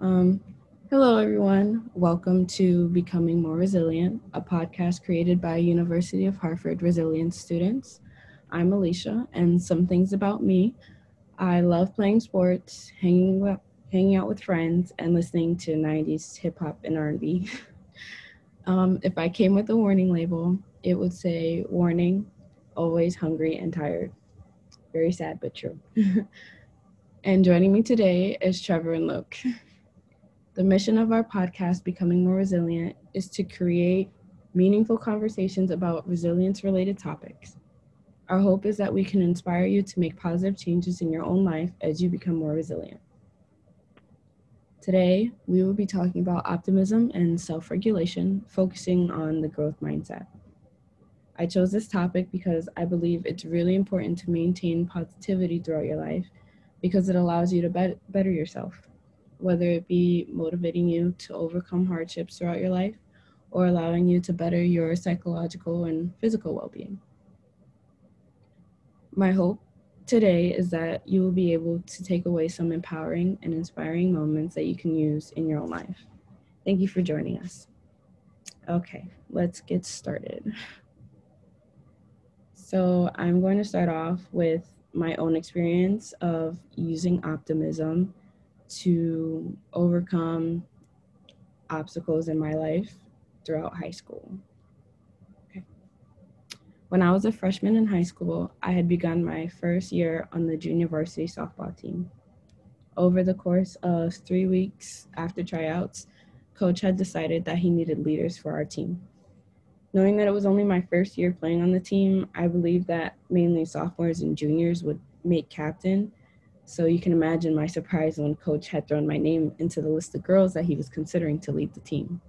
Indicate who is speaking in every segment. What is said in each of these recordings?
Speaker 1: Um, hello, everyone. Welcome to Becoming More Resilient, a podcast created by University of Hartford Resilience students. I'm Alicia, and some things about me. I love playing sports, hanging hanging out with friends, and listening to 90s hip hop and R&B. um, if I came with a warning label, it would say, "Warning: Always hungry and tired." Very sad, but true. and joining me today is Trevor and Luke. The mission of our podcast, Becoming More Resilient, is to create meaningful conversations about resilience related topics. Our hope is that we can inspire you to make positive changes in your own life as you become more resilient. Today, we will be talking about optimism and self regulation, focusing on the growth mindset. I chose this topic because I believe it's really important to maintain positivity throughout your life because it allows you to bet- better yourself whether it be motivating you to overcome hardships throughout your life or allowing you to better your psychological and physical well being. My hope today is that you will be able to take away some empowering and inspiring moments that you can use in your own life. Thank you for joining us. Okay, let's get started. So, I'm going to start off with my own experience of using optimism to overcome obstacles in my life throughout high school. When I was a freshman in high school, I had begun my first year on the junior varsity softball team. Over the course of three weeks after tryouts, coach had decided that he needed leaders for our team. Knowing that it was only my first year playing on the team, I believed that mainly sophomores and juniors would make captain so you can imagine my surprise when coach had thrown my name into the list of girls that he was considering to lead the team.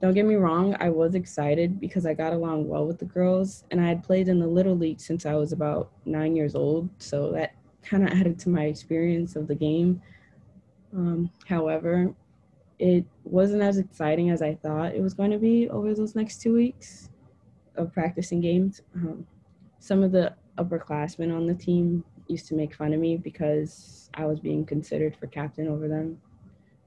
Speaker 1: Don't get me wrong, I was excited because I got along well with the girls and I had played in the little league since I was about 9 years old, so that kind of added to my experience of the game. Um, however, it wasn't as exciting as I thought it was going to be over those next two weeks of practicing games. Um, some of the upperclassmen on the team used to make fun of me because I was being considered for captain over them,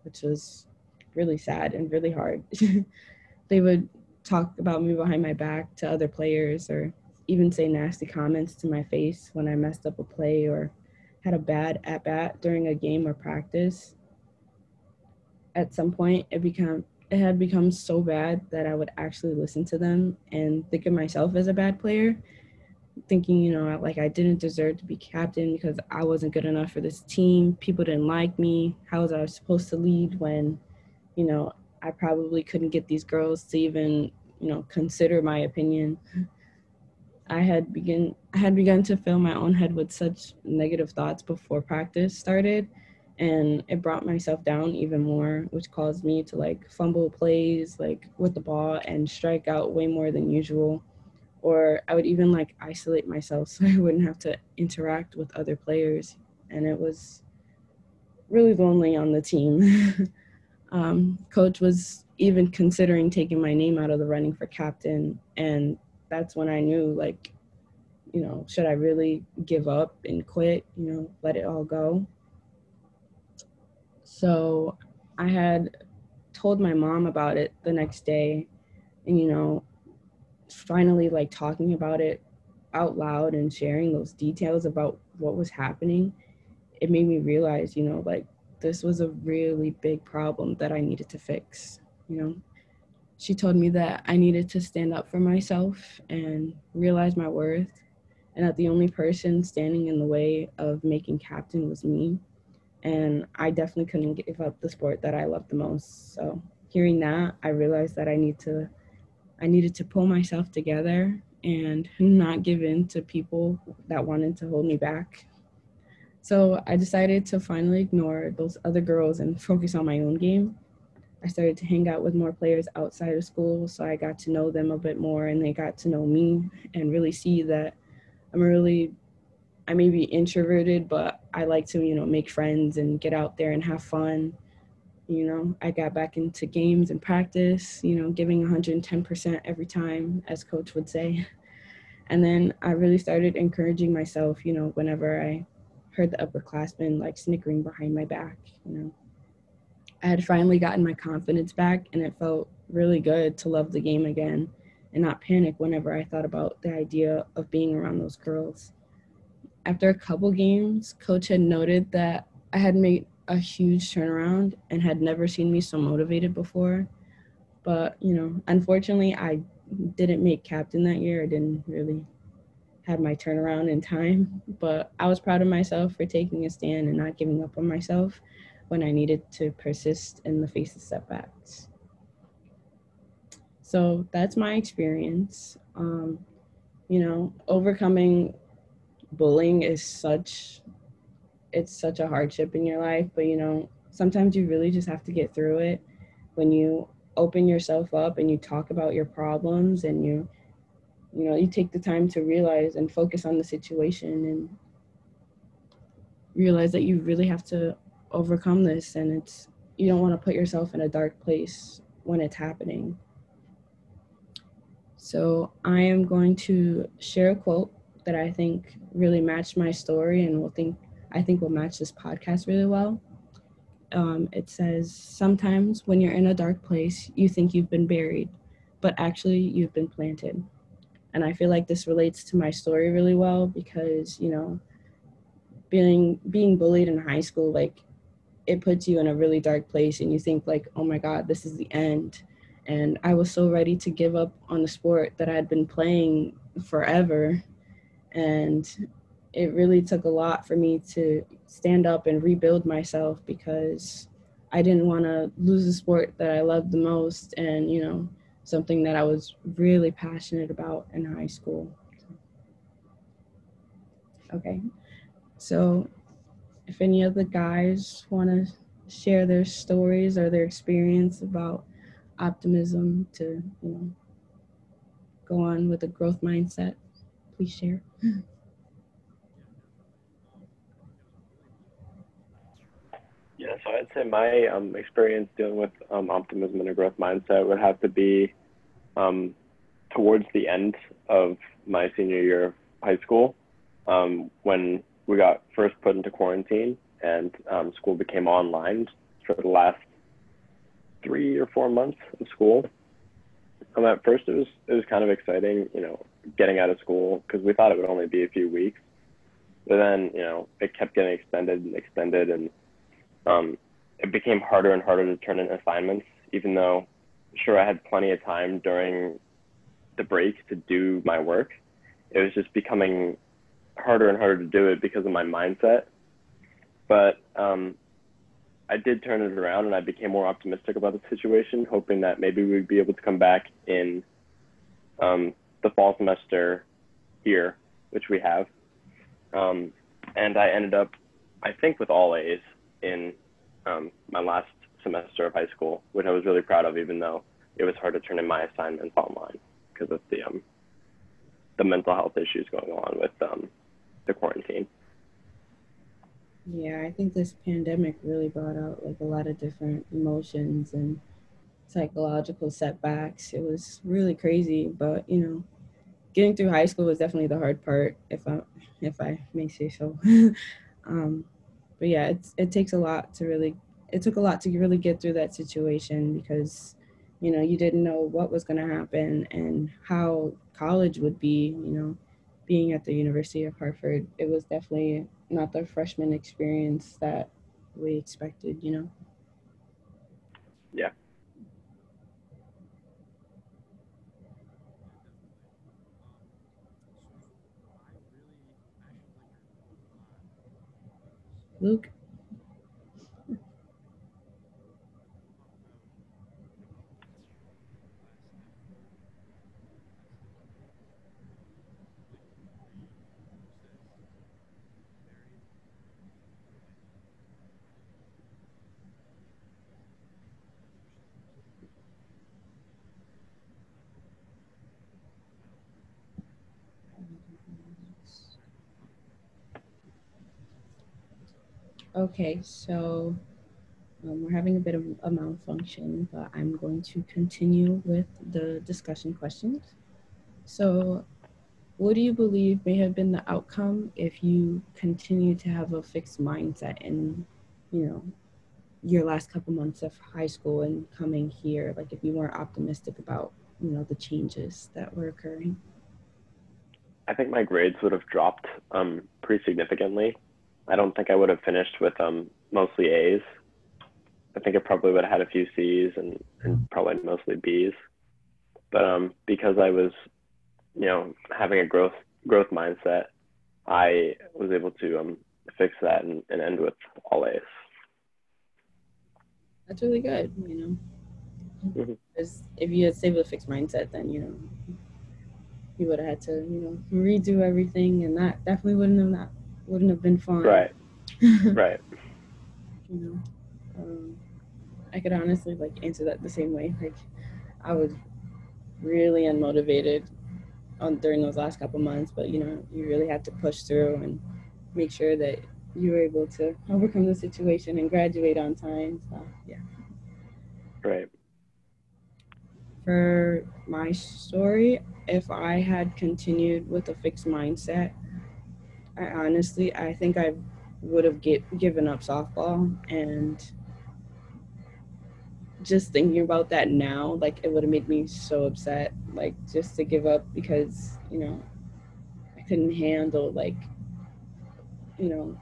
Speaker 1: which was really sad and really hard. they would talk about me behind my back to other players or even say nasty comments to my face when I messed up a play or had a bad at bat during a game or practice. At some point, it became it had become so bad that I would actually listen to them and think of myself as a bad player thinking, you know, like I didn't deserve to be captain because I wasn't good enough for this team. People didn't like me. How was I supposed to lead when, you know, I probably couldn't get these girls to even, you know, consider my opinion. I had begin I had begun to fill my own head with such negative thoughts before practice started and it brought myself down even more, which caused me to like fumble plays like with the ball and strike out way more than usual or I would even like isolate myself so I wouldn't have to interact with other players. And it was really lonely on the team. um, coach was even considering taking my name out of the running for captain. And that's when I knew, like, you know, should I really give up and quit, you know, let it all go? So I had told my mom about it the next day. And, you know, finally like talking about it out loud and sharing those details about what was happening, it made me realize, you know, like this was a really big problem that I needed to fix, you know. She told me that I needed to stand up for myself and realize my worth, and that the only person standing in the way of making captain was me. And I definitely couldn't give up the sport that I loved the most. So, hearing that, I realized that I need to I needed to pull myself together and not give in to people that wanted to hold me back. So I decided to finally ignore those other girls and focus on my own game. I started to hang out with more players outside of school, so I got to know them a bit more and they got to know me and really see that I'm really I may be introverted, but I like to, you know, make friends and get out there and have fun you know i got back into games and practice you know giving 110% every time as coach would say and then i really started encouraging myself you know whenever i heard the upperclassmen like snickering behind my back, you know. I had finally gotten my confidence back and it felt really good to love the game again and not panic whenever I thought about the idea of being around those girls. After a couple games, coach had noted that I had made a huge turnaround and had never seen me so motivated before. But, you know, unfortunately, I didn't make captain that year. I didn't really have my turnaround in time, but I was proud of myself for taking a stand and not giving up on myself when I needed to persist in the face of setbacks. So that's my experience. Um, you know, overcoming bullying is such it's such a hardship in your life, but you know, sometimes you really just have to get through it when you open yourself up and you talk about your problems and you you know, you take the time to realize and focus on the situation and realize that you really have to overcome this and it's you don't want to put yourself in a dark place when it's happening. So I am going to share a quote that I think really matched my story and will think I think will match this podcast really well. Um, it says, Sometimes when you're in a dark place, you think you've been buried, but actually you've been planted. And I feel like this relates to my story really well because, you know, being being bullied in high school, like it puts you in a really dark place and you think like, oh my God, this is the end. And I was so ready to give up on the sport that I had been playing forever. And it really took a lot for me to stand up and rebuild myself because I didn't want to lose the sport that I loved the most and, you know, something that I was really passionate about in high school. Okay. So if any of the guys want to share their stories or their experience about optimism to, you know, go on with a growth mindset, please share.
Speaker 2: Yeah, so I'd say my um, experience dealing with um, optimism and a growth mindset would have to be um, towards the end of my senior year of high school um, when we got first put into quarantine and um, school became online for the last three or four months of school. Um, at first, it was it was kind of exciting, you know, getting out of school because we thought it would only be a few weeks. But then, you know, it kept getting extended and extended, and um, it became harder and harder to turn in assignments, even though sure I had plenty of time during the break to do my work. It was just becoming harder and harder to do it because of my mindset. But um, I did turn it around and I became more optimistic about the situation, hoping that maybe we'd be able to come back in um, the fall semester here, which we have. Um, and I ended up, I think, with all A's in um, my last semester of high school, which I was really proud of, even though it was hard to turn in my assignments online because of the um, the mental health issues going on with um, the quarantine.
Speaker 1: Yeah, I think this pandemic really brought out like a lot of different emotions and psychological setbacks. It was really crazy, but you know, getting through high school was definitely the hard part, if I if I may say so. um, but yeah, it's it takes a lot to really it took a lot to really get through that situation because you know you didn't know what was going to happen and how college would be you know being at the university of hartford it was definitely not the freshman experience that we expected you know?
Speaker 2: Yeah.
Speaker 1: Luke Okay, so um, we're having a bit of a malfunction, but I'm going to continue with the discussion questions. So, what do you believe may have been the outcome if you continue to have a fixed mindset in, you know, your last couple months of high school and coming here? Like if you weren't optimistic about, you know, the changes that were occurring?
Speaker 2: I think my grades would have dropped um, pretty significantly. I don't think I would have finished with um, mostly A's. I think I probably would have had a few C's and, and probably mostly B's. But um, because I was, you know, having a growth growth mindset, I was able to um, fix that and, and end with all A's.
Speaker 1: That's really good, you know. Mm-hmm. If you had stayed with a fixed mindset, then you know you would have had to, you know, redo everything, and that definitely wouldn't have not wouldn't have been fun.
Speaker 2: Right. right.
Speaker 1: You know, um, I could honestly like answer that the same way. Like, I was really unmotivated on during those last couple months, but you know, you really had to push through and make sure that you were able to overcome the situation and graduate on time. So yeah.
Speaker 2: Right.
Speaker 1: For my story, if I had continued with a fixed mindset, I honestly I think I would have get, given up softball and just thinking about that now, like it would have made me so upset, like just to give up because, you know, I couldn't handle like, you know,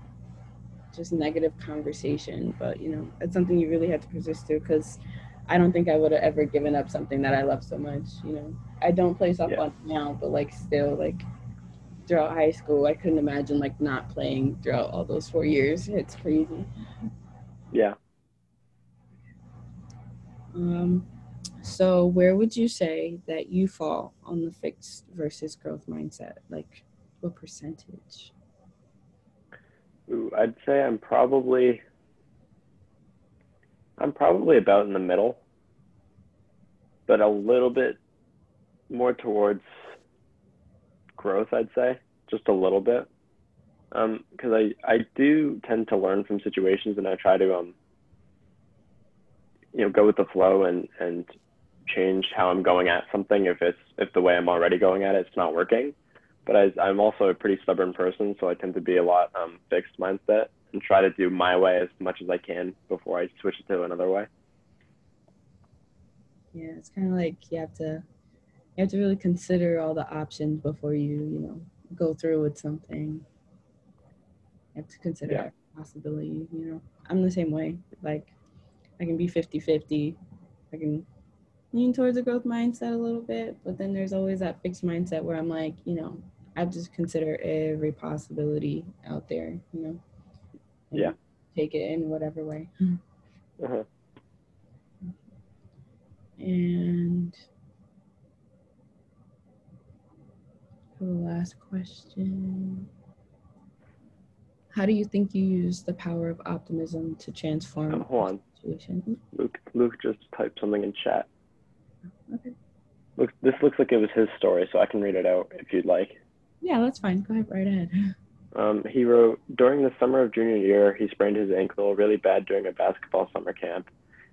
Speaker 1: just negative conversation. But, you know, it's something you really have to persist through because I don't think I would have ever given up something that I love so much. You know, I don't play softball yeah. now, but like still, like throughout high school, I couldn't imagine like not playing throughout all those four years. It's crazy.
Speaker 2: Yeah.
Speaker 1: Um, so where would you say that you fall on the fixed versus growth mindset? Like, what percentage?
Speaker 2: Ooh, I'd say I'm probably I'm probably about in the middle, but a little bit more towards growth, I'd say, just a little bit. Um, because I, I do tend to learn from situations and I try to, um, you know, go with the flow and, and change how I'm going at something if it's, if the way I'm already going at it, it's not working. But I, I'm also a pretty stubborn person, so I tend to be a lot um, fixed mindset and try to do my way as much as I can before I switch it to another way.
Speaker 1: Yeah, it's kind of like you have to you have to really consider all the options before you you know go through with something. You have to consider yeah. possibility. You know, I'm the same way. Like I can be 50-50. I can lean towards a growth mindset a little bit, but then there's always that fixed mindset where I'm like, you know, I have to consider every possibility out there. You know
Speaker 2: yeah
Speaker 1: take it in whatever way
Speaker 2: uh-huh.
Speaker 1: and the last question. How do you think you use the power of optimism to transform
Speaker 2: um, hold on. situation luke luke just typed something in chat.
Speaker 1: Okay.
Speaker 2: Look this looks like it was his story so i can read it out if you'd like.
Speaker 1: Yeah that's fine. Go ahead right ahead.
Speaker 2: Um, he wrote, during the summer of junior year, he sprained his ankle really bad during a basketball summer camp.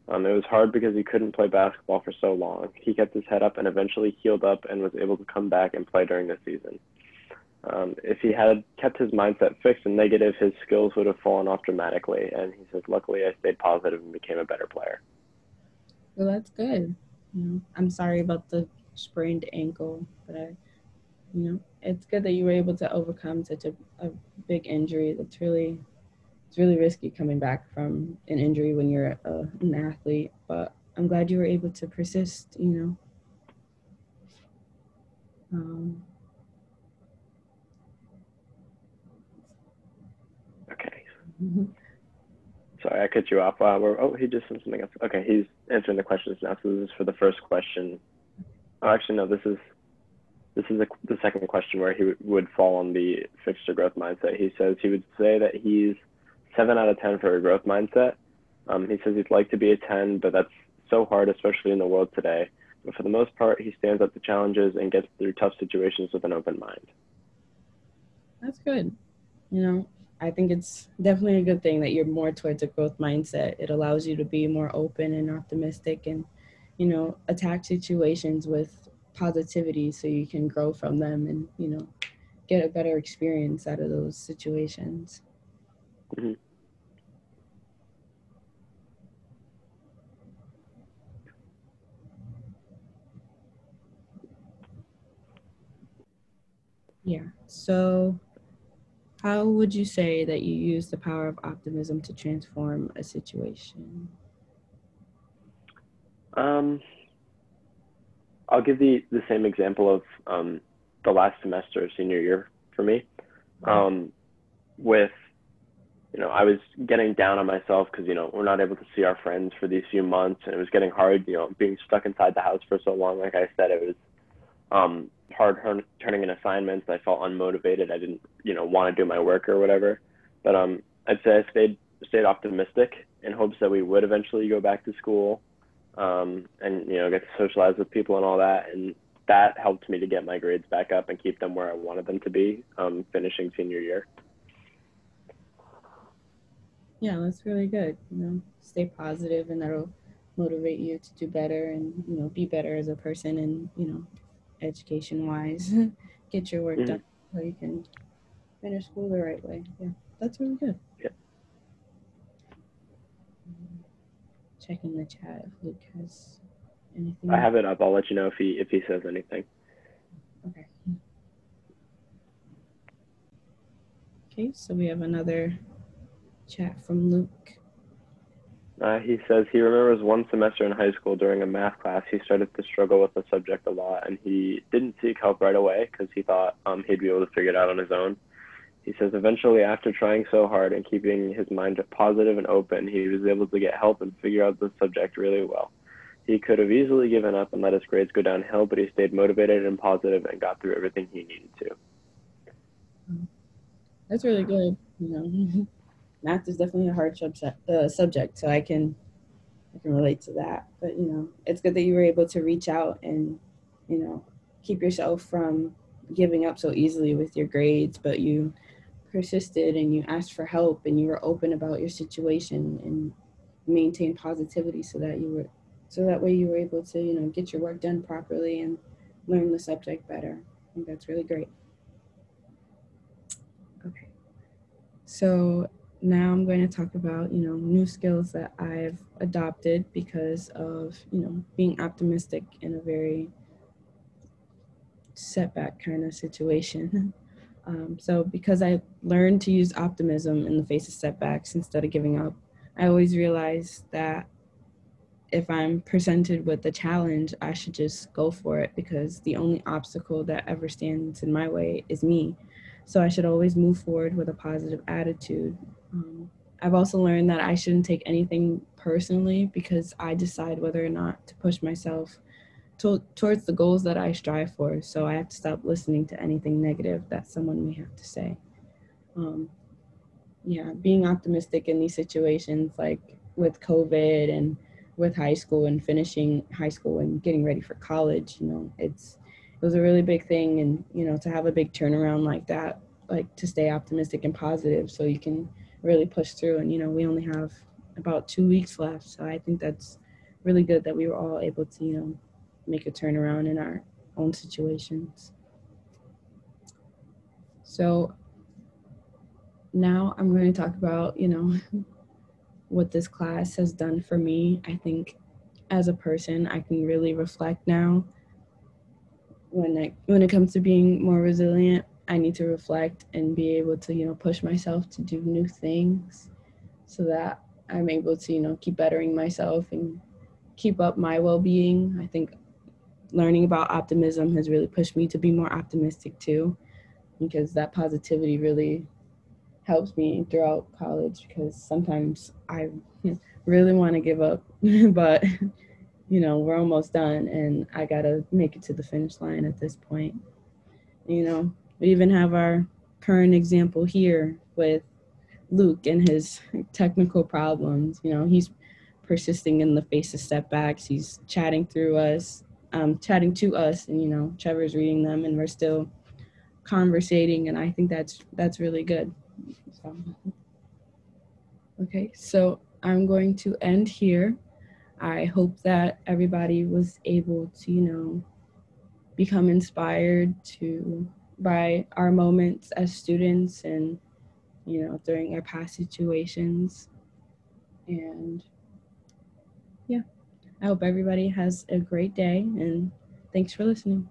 Speaker 2: Um, it was hard because he couldn't play basketball for so long. He kept his head up and eventually healed up and was able to come back and play during the season. Um, if he had kept his mindset fixed and negative, his skills would have fallen off dramatically. And he says, luckily, I stayed positive and became a better player.
Speaker 1: Well, that's good. You know, I'm sorry about the sprained ankle, but I you know it's good that you were able to overcome such a, a big injury that's really it's really risky coming back from an injury when you're a, an athlete but i'm glad you were able to persist you know um,
Speaker 2: okay mm-hmm. sorry i cut you off uh, oh he just sent something else okay he's answering the questions now so this is for the first question oh actually no this is this is a, the second question where he would fall on the fixed or growth mindset. He says he would say that he's seven out of 10 for a growth mindset. Um, he says he'd like to be a 10, but that's so hard, especially in the world today. But for the most part, he stands up to challenges and gets through tough situations with an open mind.
Speaker 1: That's good. You know, I think it's definitely a good thing that you're more towards a growth mindset. It allows you to be more open and optimistic and, you know, attack situations with positivity so you can grow from them and you know get a better experience out of those situations.
Speaker 2: Mm-hmm.
Speaker 1: Yeah. So, how would you say that you use the power of optimism to transform a situation?
Speaker 2: Um, I'll give the the same example of um, the last semester, senior year for me. Um, with you know, I was getting down on myself because you know we're not able to see our friends for these few months, and it was getting hard. You know, being stuck inside the house for so long. Like I said, it was um, hard turning in assignments. I felt unmotivated. I didn't, you know, want to do my work or whatever. But um, I'd say I stayed stayed optimistic in hopes that we would eventually go back to school, um, and you know, get to socialize with people and all that. And that helped me to get my grades back up and keep them where I wanted them to be, um, finishing senior year.
Speaker 1: Yeah, that's really good. You know, stay positive, and that'll motivate you to do better and you know be better as a person and you know education wise. Get your work mm-hmm. done so you can finish school the right way. Yeah, that's really good.
Speaker 2: Yeah.
Speaker 1: Checking the chat if Luke has anything.
Speaker 2: I have it up. I'll let you know if he if he says anything.
Speaker 1: Okay. Okay, so we have another chat from Luke.
Speaker 2: Uh, he says he remembers one semester in high school during a math class, he started to struggle with the subject a lot, and he didn't seek help right away because he thought um, he'd be able to figure it out on his own. He says eventually, after trying so hard and keeping his mind positive and open, he was able to get help and figure out the subject really well. He could have easily given up and let his grades go downhill, but he stayed motivated and positive and got through everything he needed to.
Speaker 1: That's really good. You know, math is definitely a hard subject, uh, subject, so I can I can relate to that. But you know, it's good that you were able to reach out and you know keep yourself from giving up so easily with your grades, but you persisted and you asked for help and you were open about your situation and maintained positivity so that you were so that way you were able to you know get your work done properly and learn the subject better. I think that's really great. Okay. So now I'm going to talk about, you know, new skills that I've adopted because of, you know, being optimistic in a very setback kind of situation. Um, so because I learned to use optimism in the face of setbacks instead of giving up, I always realized that if I'm presented with a challenge, I should just go for it because the only obstacle that ever stands in my way is me. So I should always move forward with a positive attitude um, I've also learned that I shouldn't take anything personally because I decide whether or not to push myself to, towards the goals that I strive for. So I have to stop listening to anything negative that someone may have to say. Um, yeah, being optimistic in these situations, like with COVID and with high school and finishing high school and getting ready for college, you know, it's it was a really big thing, and you know, to have a big turnaround like that, like to stay optimistic and positive, so you can really push through. And, you know, we only have about two weeks left. So I think that's really good that we were all able to, you know, make a turnaround in our own situations. So now I'm going to talk about, you know, what this class has done for me. I think as a person, I can really reflect now when I, when it comes to being more resilient I need to reflect and be able to, you know, push myself to do new things so that I'm able to, you know, keep bettering myself and keep up my well being. I think learning about optimism has really pushed me to be more optimistic too, because that positivity really helps me throughout college because sometimes I really want to give up, but you know, we're almost done and I got to make it to the finish line at this point. You know, we even have our current example here with Luke and his technical problems. You know, he's persisting in the face of setbacks. He's chatting through us, um, chatting to us, and you know, Trevor's reading them, and we're still conversating. And I think that's that's really good. So, okay, so I'm going to end here. I hope that everybody was able to, you know, become inspired to by our moments as students and you know during our past situations. And yeah i hope everybody has a great day and thanks for listening